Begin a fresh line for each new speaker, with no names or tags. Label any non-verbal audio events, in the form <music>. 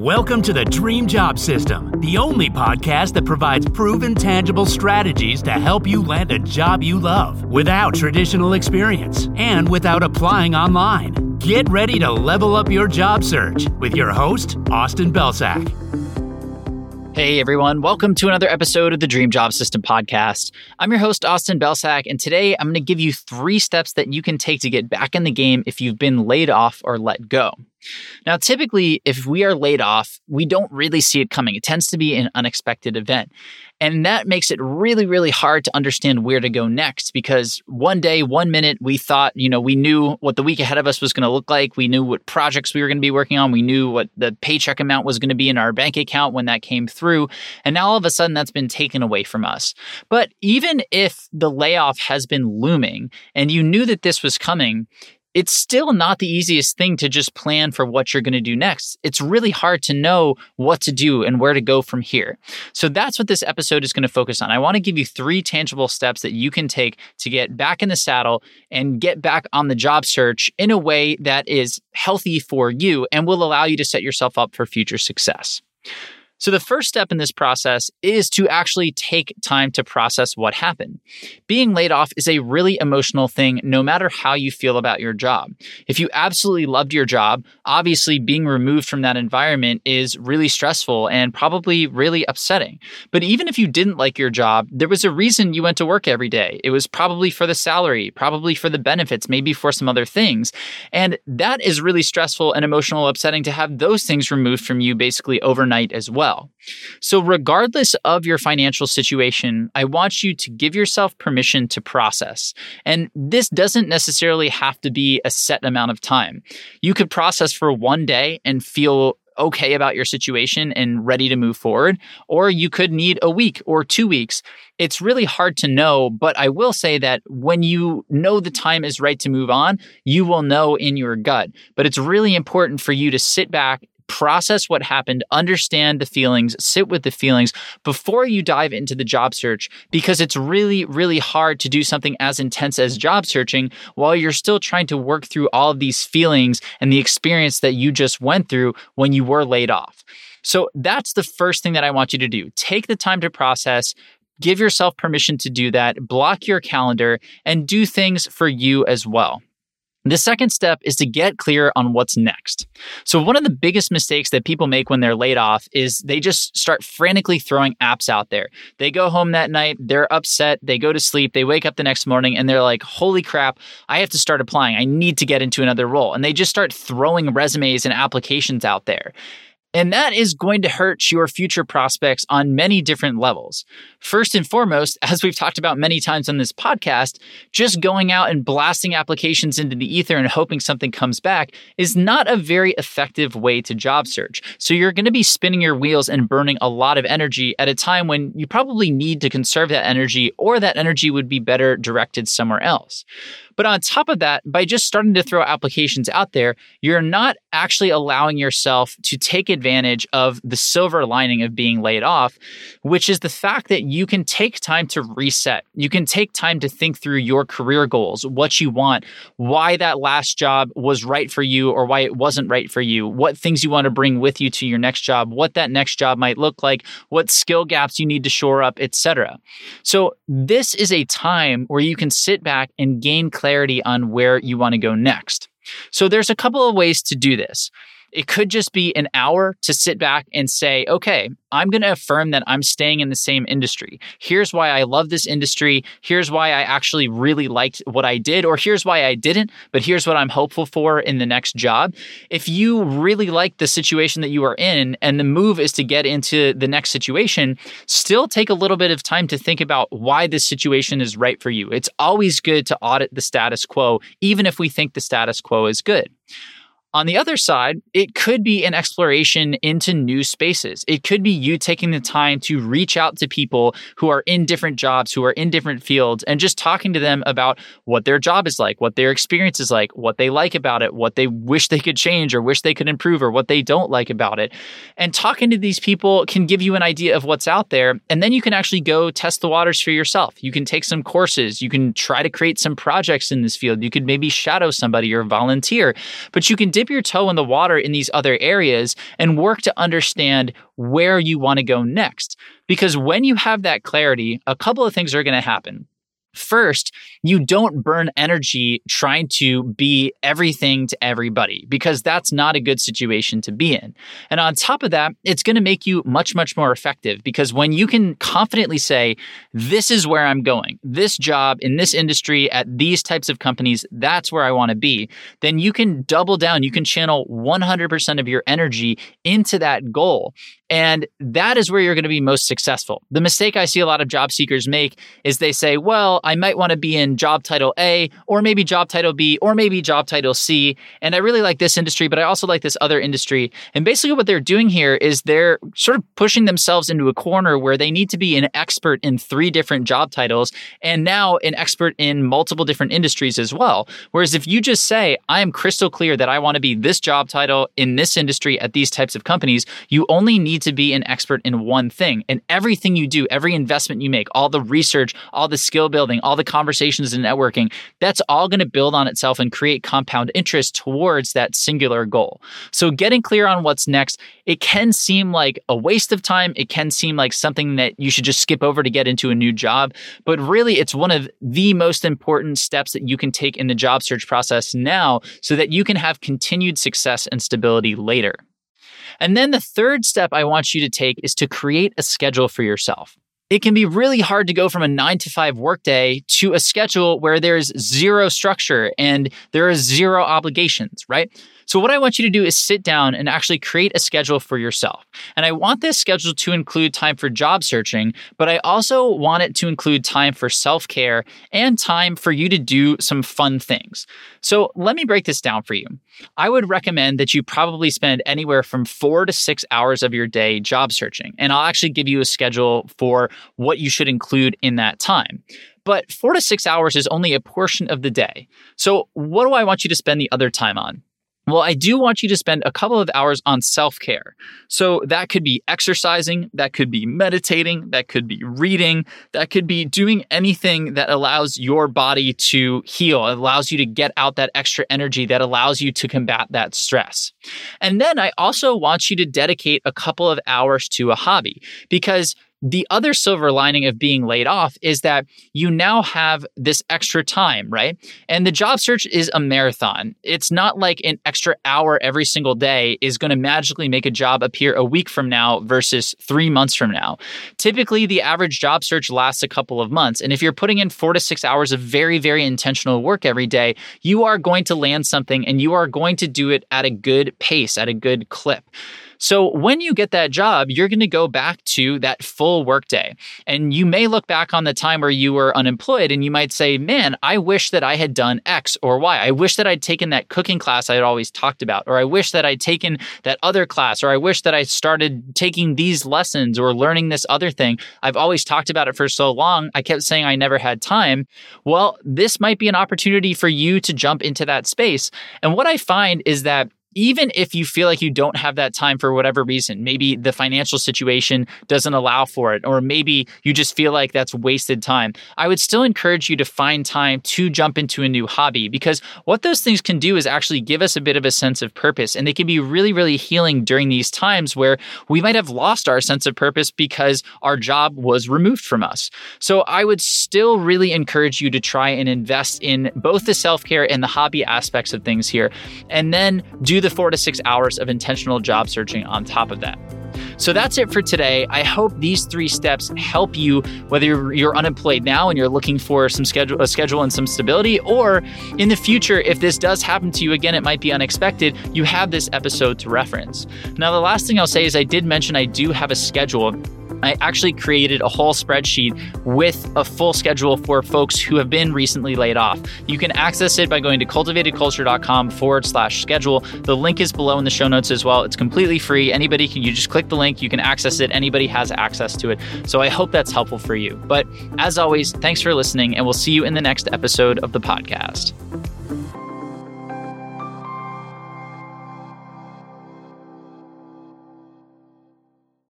Welcome to the Dream Job System, the only podcast that provides proven, tangible strategies to help you land a job you love without traditional experience and without applying online. Get ready to level up your job search with your host, Austin Belcak.
Hey everyone, welcome to another episode of the Dream Job System podcast. I'm your host, Austin Belcak, and today I'm going to give you three steps that you can take to get back in the game if you've been laid off or let go. Now, typically, if we are laid off, we don't really see it coming. It tends to be an unexpected event. And that makes it really, really hard to understand where to go next because one day, one minute, we thought, you know, we knew what the week ahead of us was going to look like. We knew what projects we were going to be working on. We knew what the paycheck amount was going to be in our bank account when that came through. And now all of a sudden, that's been taken away from us. But even if the layoff has been looming and you knew that this was coming, it's still not the easiest thing to just plan for what you're going to do next. It's really hard to know what to do and where to go from here. So that's what this episode is going to focus on. I want to give you three tangible steps that you can take to get back in the saddle and get back on the job search in a way that is healthy for you and will allow you to set yourself up for future success. So, the first step in this process is to actually take time to process what happened. Being laid off is a really emotional thing, no matter how you feel about your job. If you absolutely loved your job, obviously being removed from that environment is really stressful and probably really upsetting. But even if you didn't like your job, there was a reason you went to work every day. It was probably for the salary, probably for the benefits, maybe for some other things. And that is really stressful and emotional, upsetting to have those things removed from you basically overnight as well well. So, regardless of your financial situation, I want you to give yourself permission to process. And this doesn't necessarily have to be a set amount of time. You could process for one day and feel okay about your situation and ready to move forward, or you could need a week or two weeks. It's really hard to know, but I will say that when you know the time is right to move on, you will know in your gut. But it's really important for you to sit back process what happened, understand the feelings, sit with the feelings before you dive into the job search because it's really, really hard to do something as intense as job searching while you're still trying to work through all of these feelings and the experience that you just went through when you were laid off. So that's the first thing that I want you to do. Take the time to process, give yourself permission to do that, block your calendar, and do things for you as well. The second step is to get clear on what's next. So, one of the biggest mistakes that people make when they're laid off is they just start frantically throwing apps out there. They go home that night, they're upset, they go to sleep, they wake up the next morning, and they're like, holy crap, I have to start applying. I need to get into another role. And they just start throwing resumes and applications out there. And that is going to hurt your future prospects on many different levels. First and foremost, <laughs> as we've talked about many times on this podcast, just going out and blasting applications into the ether and hoping something comes back is not a very effective way to job search. So you're going to be spinning your wheels and burning a lot of energy at a time when you probably need to conserve that energy or that energy would be better directed somewhere else. But on top of that, by just starting to throw applications out there, you're not actually allowing yourself to take advantage of the silver lining of being laid off, which is the fact that you can take time to reset. You can take time to think through your career goals, what you want, why that last job was right for you or why it wasn't right for you, what things you want to bring with you to your next job, what that next job might look like, what skill gaps you need to shore up, etc. So, this is a time where you can sit back and gain clarity clarity on where you want to go next. So there's a couple of ways to do this. It could just be an hour to sit back and say, okay, I'm going to affirm that I'm staying in the same industry. Here's why I love this industry. Here's why I actually really liked what I did, or here's why I didn't, but here's what I'm hopeful for in the next job. If you really like the situation that you are in and the move is to get into the next situation, still take a little bit of time to think about why this situation is right for you. It's always good to audit the status quo, even if we think the status quo is good. On the other side, it could be an exploration into new spaces. It could be you taking the time to reach out to people who are in different jobs, who are in different fields, and just talking to them about what their job is like, what their experience is like, what they like about it, what they wish they could change or wish they could improve, or what they don't like about it. And talking to these people can give you an idea of what's out there. And then you can actually go test the waters for yourself. You can take some courses, you can try to create some projects in this field, you could maybe shadow somebody or volunteer, but you can dip your toe in the water in these other areas and work to understand where you want to go next. Because when you have that clarity, a couple of things are going to happen. First, you don't burn energy trying to be everything to everybody because that's not a good situation to be in. And on top of that, it's going to make you much, much more effective because when you can confidently say, This is where I'm going, this job in this industry at these types of companies, that's where I want to be, then you can double down. You can channel 100% of your energy into that goal. And that is where you're going to be most successful. The mistake I see a lot of job seekers make is they say, well, I might want to be in job title A, or maybe job title B, or maybe job title C. And I really like this industry, but I also like this other industry. And basically, what they're doing here is they're sort of pushing themselves into a corner where they need to be an expert in three different job titles and now an expert in multiple different industries as well. Whereas if you just say, I am crystal clear that I want to be this job title in this industry at these types of companies, you only need to be an expert in one thing. And everything you do, every investment you make, all the research, all the skill building, all the conversations and networking, that's all going to build on itself and create compound interest towards that singular goal. So getting clear on what's next, it can seem like a waste of time. It can seem like something that you should just skip over to get into a new job. But really, it's one of the most important steps that you can take in the job search process now so that you can have continued success and stability later. And then the third step I want you to take is to create a schedule for yourself. It can be really hard to go from a nine to five workday to a schedule where there's zero structure and there are zero obligations, right? So, what I want you to do is sit down and actually create a schedule for yourself. And I want this schedule to include time for job searching, but I also want it to include time for self care and time for you to do some fun things. So, let me break this down for you. I would recommend that you probably spend anywhere from four to six hours of your day job searching. And I'll actually give you a schedule for what you should include in that time. But four to six hours is only a portion of the day. So, what do I want you to spend the other time on? Well, I do want you to spend a couple of hours on self care. So that could be exercising, that could be meditating, that could be reading, that could be doing anything that allows your body to heal, allows you to get out that extra energy, that allows you to combat that stress. And then I also want you to dedicate a couple of hours to a hobby because the other silver lining of being laid off is that you now have this extra time, right? And the job search is a marathon. It's not like an extra hour every single day is going to magically make a job appear a week from now versus three months from now. Typically, the average job search lasts a couple of months. And if you're putting in four to six hours of very, very intentional work every day, you are going to land something and you are going to do it at a good pace, at a good clip. So when you get that job, you're going to go back to that full workday. And you may look back on the time where you were unemployed and you might say, man, I wish that I had done X or Y. I wish that I'd taken that cooking class I had always talked about, or I wish that I'd taken that other class, or I wish that I started taking these lessons or learning this other thing. I've always talked about it for so long. I kept saying I never had time. Well, this might be an opportunity for you to jump into that space. And what I find is that even if you feel like you don't have that time for whatever reason, maybe the financial situation doesn't allow for it, or maybe you just feel like that's wasted time, I would still encourage you to find time to jump into a new hobby because what those things can do is actually give us a bit of a sense of purpose. And they can be really, really healing during these times where we might have lost our sense of purpose because our job was removed from us. So I would still really encourage you to try and invest in both the self care and the hobby aspects of things here, and then the four to six hours of intentional job searching on top of that. So that's it for today. I hope these three steps help you, whether you're unemployed now and you're looking for some schedule, a schedule and some stability, or in the future, if this does happen to you again, it might be unexpected. You have this episode to reference. Now, the last thing I'll say is I did mention I do have a schedule I actually created a whole spreadsheet with a full schedule for folks who have been recently laid off. You can access it by going to cultivatedculture.com forward slash schedule. The link is below in the show notes as well. It's completely free. Anybody can, you just click the link, you can access it. Anybody has access to it. So I hope that's helpful for you. But as always, thanks for listening, and we'll see you in the next episode of the podcast.